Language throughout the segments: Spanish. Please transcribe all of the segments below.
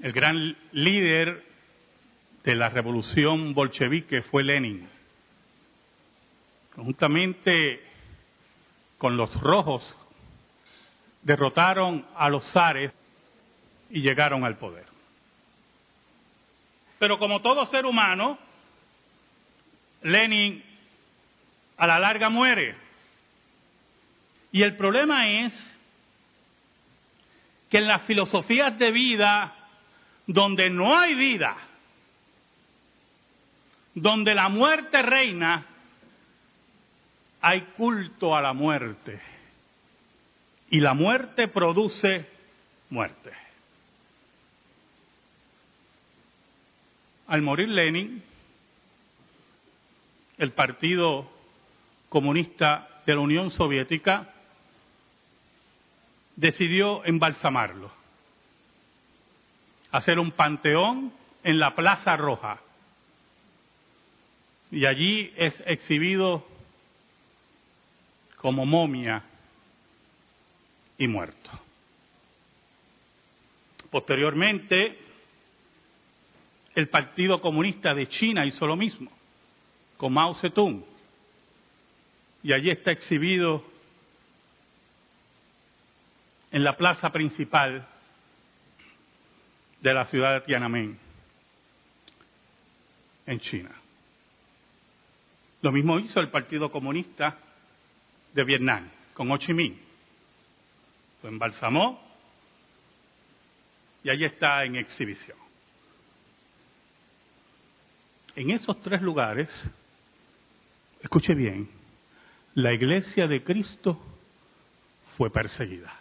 El gran líder de la revolución bolchevique fue Lenin. Conjuntamente con los rojos derrotaron a los zares y llegaron al poder. Pero como todo ser humano, Lenin a la larga muere. Y el problema es que en las filosofías de vida, donde no hay vida, donde la muerte reina, hay culto a la muerte. Y la muerte produce muerte. Al morir Lenin, el Partido Comunista de la Unión Soviética decidió embalsamarlo, hacer un panteón en la Plaza Roja. Y allí es exhibido como momia y muerto. Posteriormente, el Partido Comunista de China hizo lo mismo, con Mao Zedong, y allí está exhibido en la plaza principal de la ciudad de Tiananmen, en China. Lo mismo hizo el Partido Comunista de Vietnam, con Ho Chi Minh. Lo embalsamó y allí está en exhibición. En esos tres lugares, escuche bien, la iglesia de Cristo fue perseguida.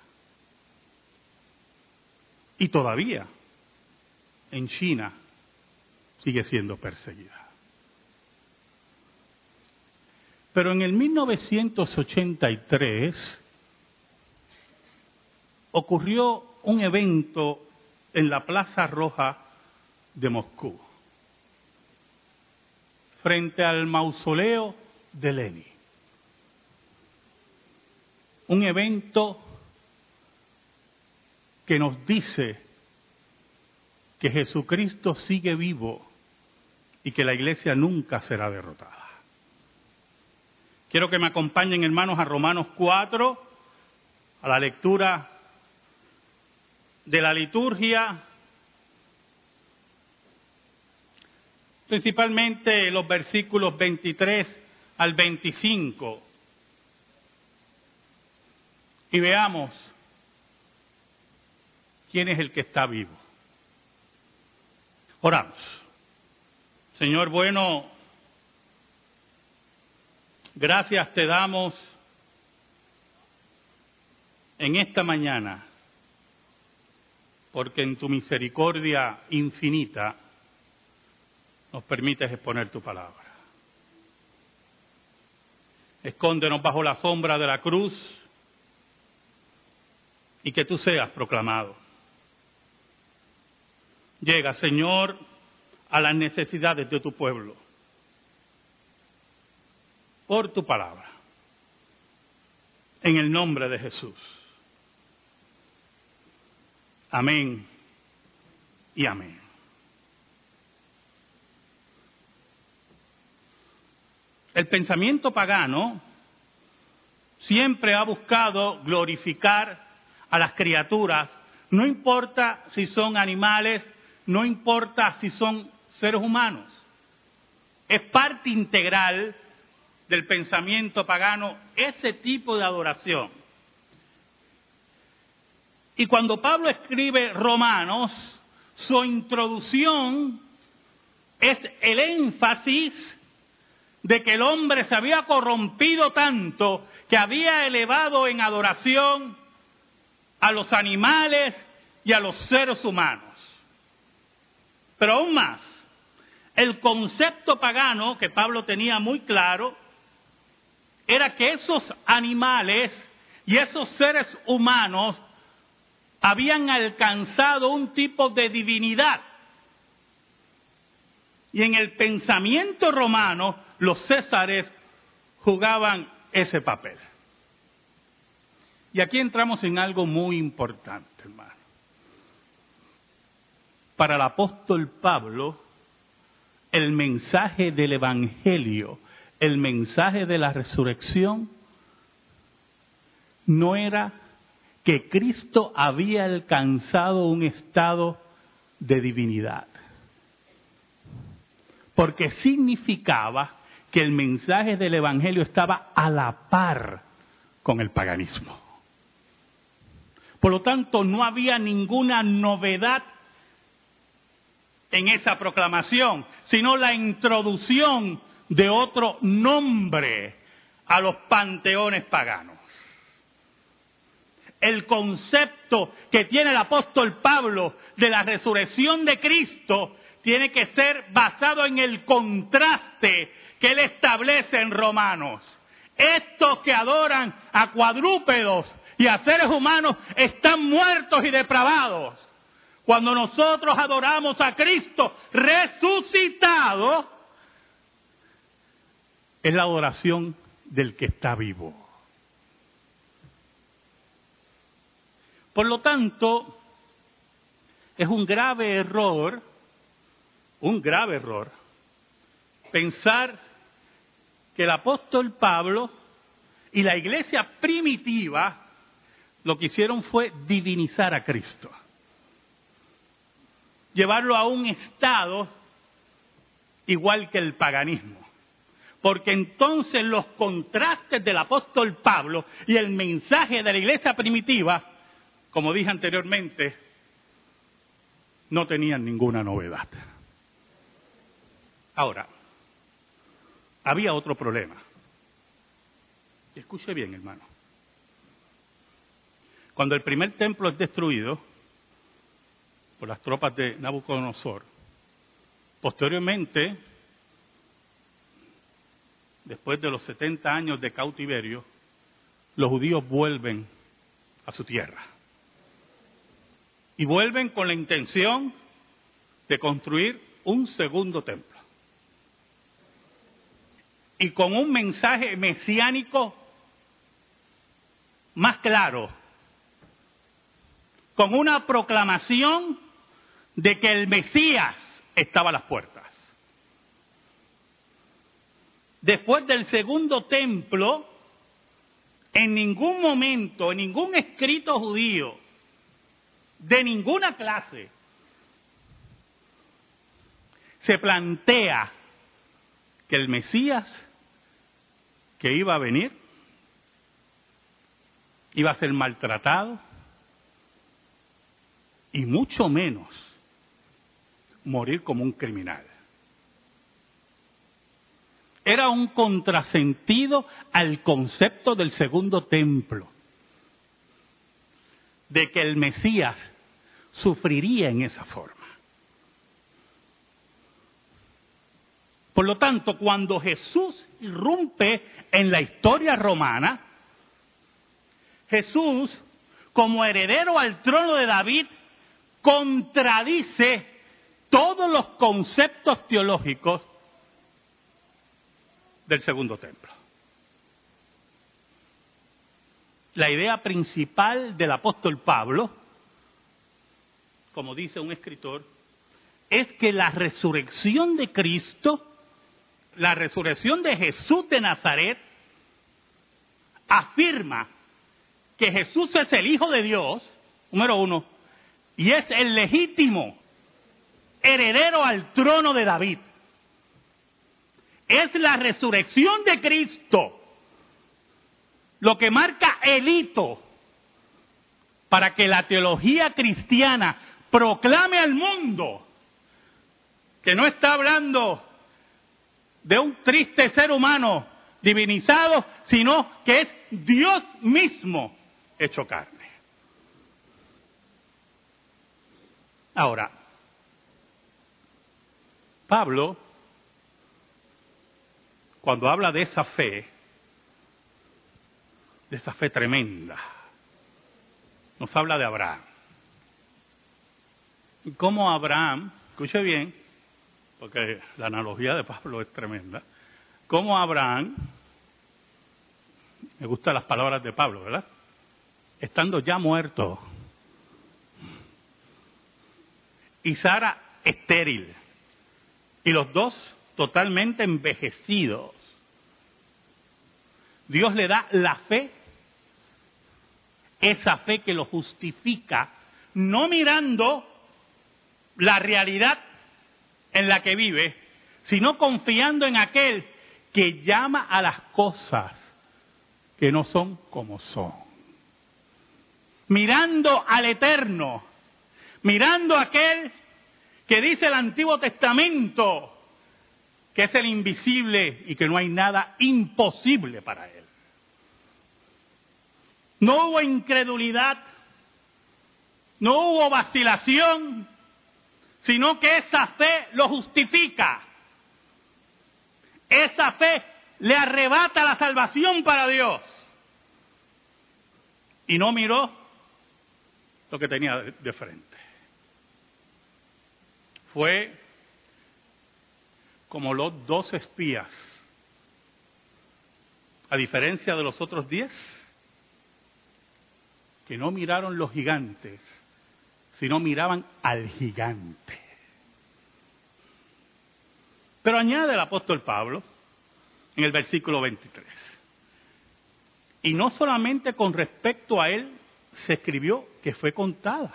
Y todavía en China sigue siendo perseguida. Pero en el 1983 ocurrió un evento en la Plaza Roja de Moscú, frente al mausoleo de Lenin. Un evento que nos dice que Jesucristo sigue vivo y que la iglesia nunca será derrotada. Quiero que me acompañen, hermanos, a Romanos 4, a la lectura de la liturgia, principalmente los versículos 23 al 25. Y veamos quién es el que está vivo. Oramos. Señor bueno, gracias te damos en esta mañana porque en tu misericordia infinita nos permites exponer tu palabra. Escóndenos bajo la sombra de la cruz y que tú seas proclamado. Llega, Señor, a las necesidades de tu pueblo por tu palabra. En el nombre de Jesús. Amén y amén. El pensamiento pagano siempre ha buscado glorificar a las criaturas, no importa si son animales, no importa si son seres humanos. Es parte integral del pensamiento pagano ese tipo de adoración. Y cuando Pablo escribe Romanos, su introducción es el énfasis de que el hombre se había corrompido tanto que había elevado en adoración a los animales y a los seres humanos. Pero aún más, el concepto pagano que Pablo tenía muy claro era que esos animales y esos seres humanos habían alcanzado un tipo de divinidad. Y en el pensamiento romano, los césares jugaban ese papel. Y aquí entramos en algo muy importante, hermano. Para el apóstol Pablo, el mensaje del Evangelio, el mensaje de la resurrección, no era que Cristo había alcanzado un estado de divinidad, porque significaba que el mensaje del Evangelio estaba a la par con el paganismo. Por lo tanto, no había ninguna novedad en esa proclamación, sino la introducción de otro nombre a los panteones paganos. El concepto que tiene el apóstol Pablo de la resurrección de Cristo tiene que ser basado en el contraste que él establece en Romanos. Estos que adoran a cuadrúpedos y a seres humanos están muertos y depravados. Cuando nosotros adoramos a Cristo resucitado, es la adoración del que está vivo. Por lo tanto, es un grave error, un grave error, pensar que el apóstol Pablo y la iglesia primitiva lo que hicieron fue divinizar a Cristo. Llevarlo a un estado igual que el paganismo. Porque entonces los contrastes del apóstol Pablo y el mensaje de la iglesia primitiva, como dije anteriormente, no tenían ninguna novedad. Ahora, había otro problema. Escuche bien, hermano. Cuando el primer templo es destruido por las tropas de Nabucodonosor, posteriormente, después de los 70 años de cautiverio, los judíos vuelven a su tierra. Y vuelven con la intención de construir un segundo templo. Y con un mensaje mesiánico más claro con una proclamación de que el Mesías estaba a las puertas. Después del segundo templo, en ningún momento, en ningún escrito judío, de ninguna clase, se plantea que el Mesías que iba a venir iba a ser maltratado, y mucho menos morir como un criminal. Era un contrasentido al concepto del segundo templo, de que el Mesías sufriría en esa forma. Por lo tanto, cuando Jesús irrumpe en la historia romana, Jesús, como heredero al trono de David, contradice todos los conceptos teológicos del segundo templo. La idea principal del apóstol Pablo, como dice un escritor, es que la resurrección de Cristo, la resurrección de Jesús de Nazaret, afirma que Jesús es el Hijo de Dios, número uno, y es el legítimo heredero al trono de David. Es la resurrección de Cristo lo que marca el hito para que la teología cristiana proclame al mundo que no está hablando de un triste ser humano divinizado, sino que es Dios mismo hecho carne. Ahora, Pablo, cuando habla de esa fe, de esa fe tremenda, nos habla de Abraham. Y cómo Abraham, escuche bien, porque la analogía de Pablo es tremenda, cómo Abraham, me gustan las palabras de Pablo, ¿verdad? Estando ya muerto, y Sara estéril. Y los dos totalmente envejecidos. Dios le da la fe, esa fe que lo justifica, no mirando la realidad en la que vive, sino confiando en aquel que llama a las cosas que no son como son. Mirando al eterno, mirando a aquel que dice el Antiguo Testamento, que es el invisible y que no hay nada imposible para él. No hubo incredulidad, no hubo vacilación, sino que esa fe lo justifica. Esa fe le arrebata la salvación para Dios. Y no miró lo que tenía de frente. Fue como los dos espías. A diferencia de los otros diez, que no miraron los gigantes, sino miraban al gigante. Pero añade el apóstol Pablo en el versículo 23. Y no solamente con respecto a él se escribió que fue contada.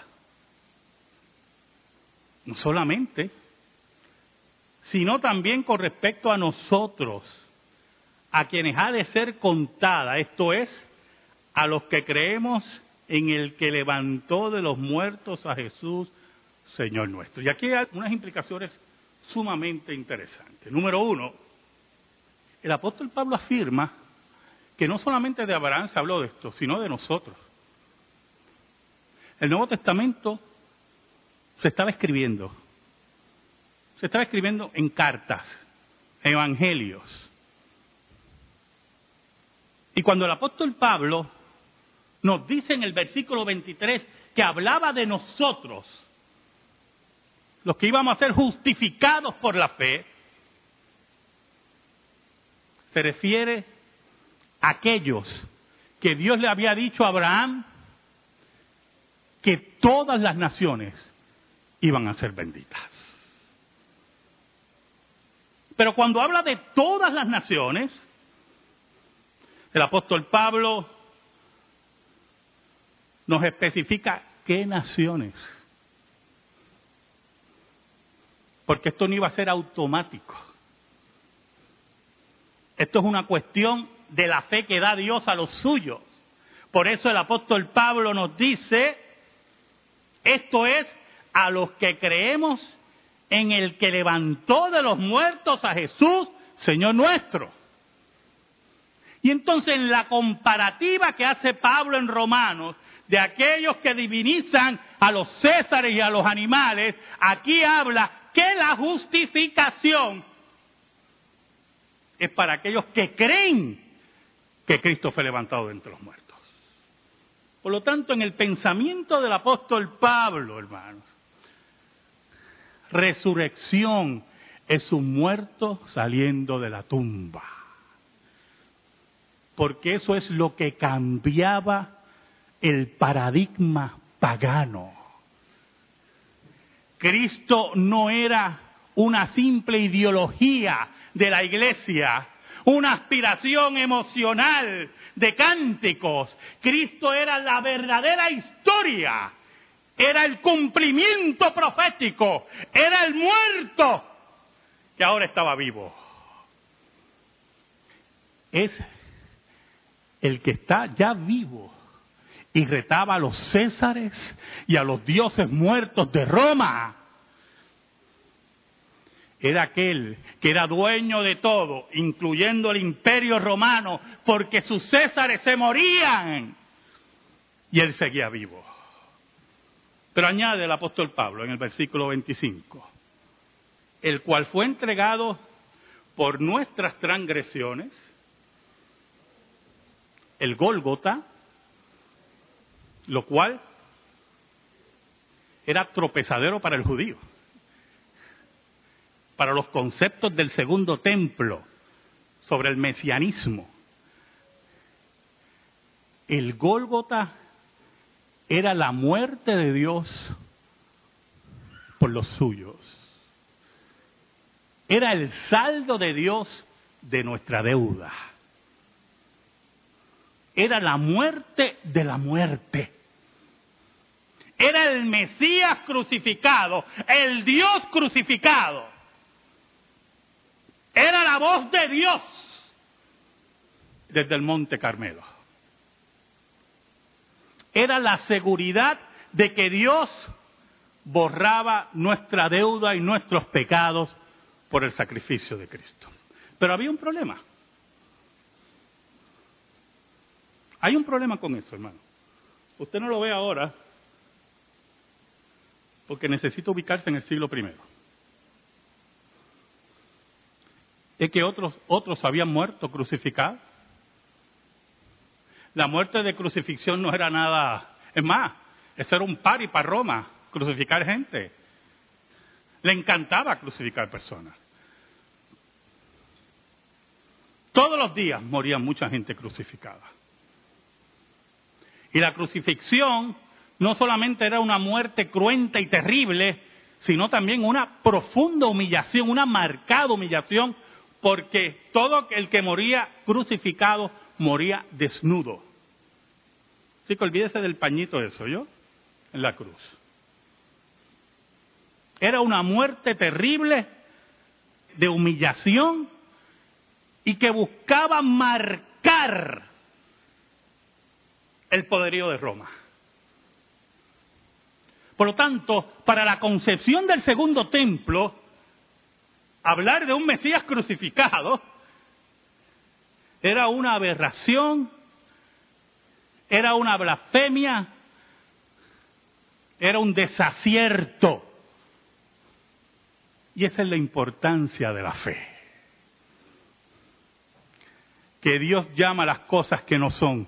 No solamente, sino también con respecto a nosotros, a quienes ha de ser contada, esto es, a los que creemos en el que levantó de los muertos a Jesús, Señor nuestro. Y aquí hay unas implicaciones sumamente interesantes. Número uno, el apóstol Pablo afirma que no solamente de Abraham se habló de esto, sino de nosotros. El Nuevo Testamento se estaba escribiendo, se estaba escribiendo en cartas, evangelios. Y cuando el apóstol Pablo nos dice en el versículo 23 que hablaba de nosotros, los que íbamos a ser justificados por la fe, se refiere a aquellos que Dios le había dicho a Abraham que todas las naciones iban a ser benditas. Pero cuando habla de todas las naciones, el apóstol Pablo nos especifica qué naciones. Porque esto no iba a ser automático. Esto es una cuestión de la fe que da Dios a los suyos. Por eso el apóstol Pablo nos dice, esto es a los que creemos en el que levantó de los muertos a Jesús, Señor nuestro. Y entonces en la comparativa que hace Pablo en Romanos de aquellos que divinizan a los césares y a los animales, aquí habla que la justificación es para aquellos que creen que Cristo fue levantado de entre los muertos. Por lo tanto, en el pensamiento del apóstol Pablo, hermanos, resurrección es un muerto saliendo de la tumba. Porque eso es lo que cambiaba el paradigma pagano. Cristo no era una simple ideología de la iglesia, una aspiración emocional de cánticos. Cristo era la verdadera historia, era el cumplimiento profético, era el muerto que ahora estaba vivo. Es el que está ya vivo y retaba a los césares y a los dioses muertos de Roma. Era aquel que era dueño de todo, incluyendo el imperio romano, porque sus césares se morían y él seguía vivo. Pero añade el apóstol Pablo en el versículo 25, el cual fue entregado por nuestras transgresiones, el Gólgota, lo cual era tropezadero para el judío, para los conceptos del segundo templo sobre el mesianismo. El Gólgota era la muerte de Dios por los suyos. Era el saldo de Dios de nuestra deuda. Era la muerte de la muerte. Era el Mesías crucificado, el Dios crucificado. Era la voz de Dios desde el Monte Carmelo. Era la seguridad de que Dios borraba nuestra deuda y nuestros pecados por el sacrificio de Cristo. Pero había un problema. Hay un problema con eso, hermano. Usted no lo ve ahora porque necesita ubicarse en el siglo primero. Es que otros, otros habían muerto crucificados. La muerte de crucifixión no era nada. Es más, eso era un pari para Roma, crucificar gente. Le encantaba crucificar personas. Todos los días moría mucha gente crucificada. Y la crucifixión no solamente era una muerte cruenta y terrible, sino también una profunda humillación, una marcada humillación, porque todo el que moría crucificado moría desnudo. Así que olvídese del pañito eso, ¿yo? En la cruz. Era una muerte terrible de humillación y que buscaba marcar el poderío de Roma. Por lo tanto, para la concepción del segundo templo, hablar de un Mesías crucificado era una aberración, era una blasfemia, era un desacierto. Y esa es la importancia de la fe que Dios llama las cosas que no son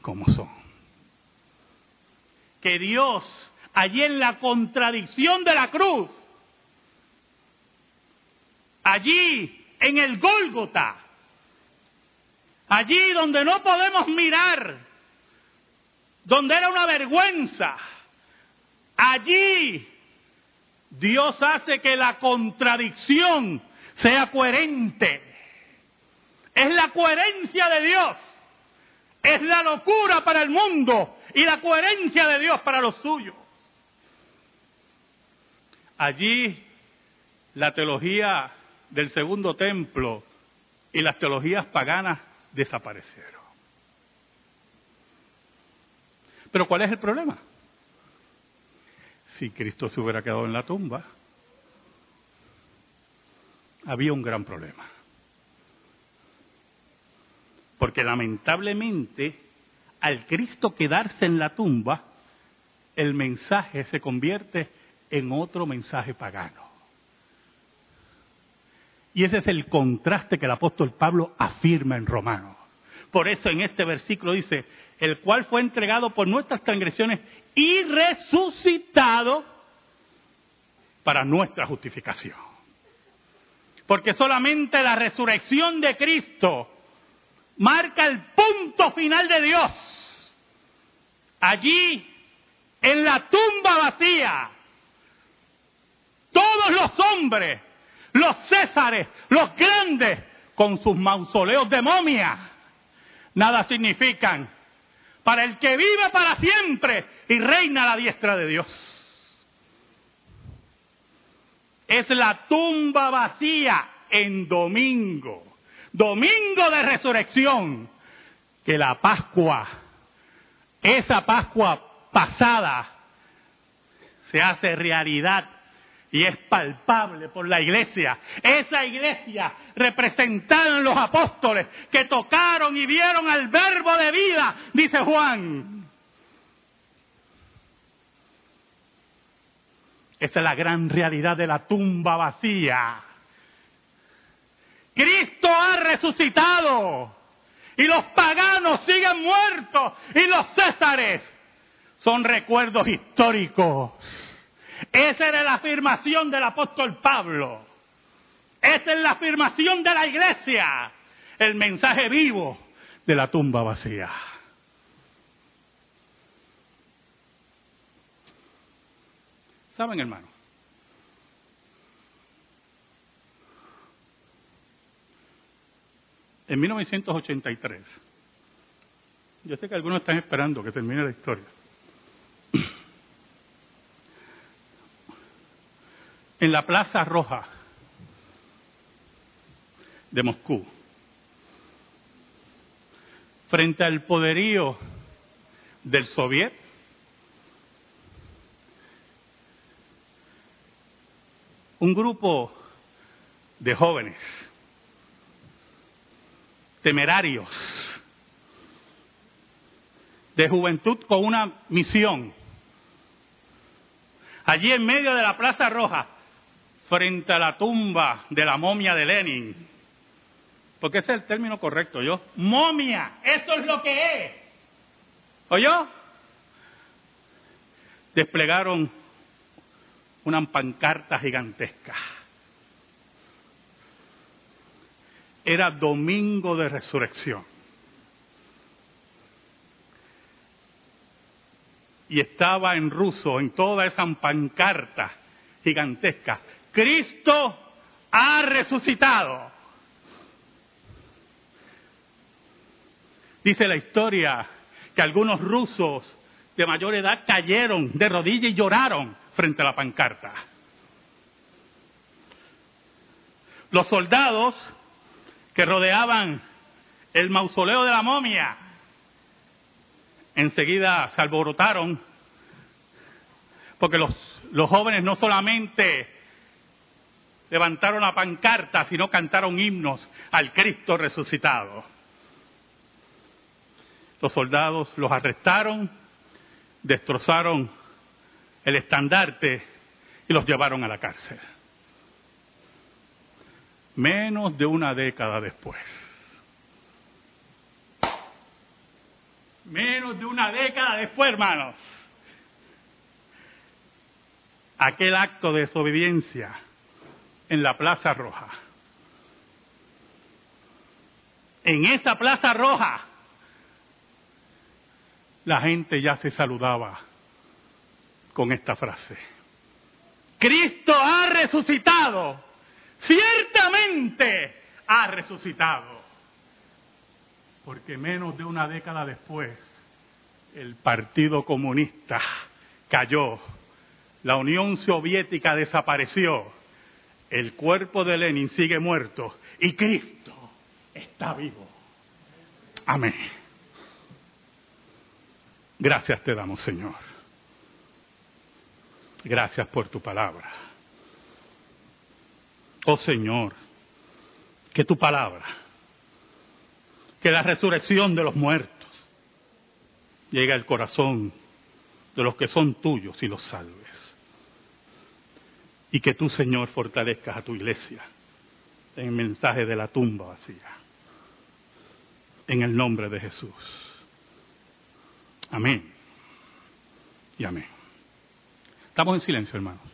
como son. Que Dios, allí en la contradicción de la cruz, allí en el Gólgota, allí donde no podemos mirar, donde era una vergüenza, allí Dios hace que la contradicción sea coherente es la coherencia de Dios. Es la locura para el mundo y la coherencia de Dios para los suyos. Allí la teología del segundo templo y las teologías paganas desaparecieron. Pero ¿cuál es el problema? Si Cristo se hubiera quedado en la tumba, había un gran problema. Porque lamentablemente, al Cristo quedarse en la tumba, el mensaje se convierte en otro mensaje pagano. Y ese es el contraste que el apóstol Pablo afirma en Romanos. Por eso en este versículo dice, el cual fue entregado por nuestras transgresiones y resucitado para nuestra justificación. Porque solamente la resurrección de Cristo marca el punto final de Dios. Allí, en la tumba vacía, todos los hombres, los césares, los grandes, con sus mausoleos de momia, nada significan para el que vive para siempre y reina la diestra de Dios. Es la tumba vacía en domingo domingo de resurrección, que la Pascua, esa Pascua pasada, se hace realidad y es palpable por la iglesia. Esa iglesia representada en los apóstoles que tocaron y vieron al verbo de vida, dice Juan. Esa es la gran realidad de la tumba vacía. Cristo ha resucitado y los paganos siguen muertos y los césares son recuerdos históricos. Esa era la afirmación del apóstol Pablo. Esa es la afirmación de la iglesia. El mensaje vivo de la tumba vacía. ¿Saben, hermano? En 1983, yo sé que algunos están esperando que termine la historia. En la Plaza Roja de Moscú, frente al poderío del Soviet, un grupo de jóvenes temerarios, de juventud con una misión. Allí en medio de la Plaza Roja, frente a la tumba de la momia de Lenin, porque ese es el término correcto, yo, momia, eso es lo que es. ¿Oyó? Desplegaron una pancarta gigantesca era domingo de resurrección. Y estaba en ruso, en toda esa pancarta gigantesca, Cristo ha resucitado. Dice la historia que algunos rusos de mayor edad cayeron de rodillas y lloraron frente a la pancarta. Los soldados que rodeaban el mausoleo de la momia, enseguida se alborotaron, porque los, los jóvenes no solamente levantaron la pancarta, sino cantaron himnos al Cristo resucitado. Los soldados los arrestaron, destrozaron el estandarte y los llevaron a la cárcel menos de una década después. Menos de una década después, hermanos. Aquel acto de desobediencia en la Plaza Roja. En esa Plaza Roja, la gente ya se saludaba con esta frase. Cristo ha resucitado ciertamente ha resucitado. Porque menos de una década después, el Partido Comunista cayó, la Unión Soviética desapareció, el cuerpo de Lenin sigue muerto y Cristo está vivo. Amén. Gracias te damos, Señor. Gracias por tu palabra. Oh Señor, que tu palabra, que la resurrección de los muertos llegue al corazón de los que son tuyos y los salves. Y que tú, Señor, fortalezcas a tu iglesia en el mensaje de la tumba vacía. En el nombre de Jesús. Amén. Y amén. Estamos en silencio, hermanos.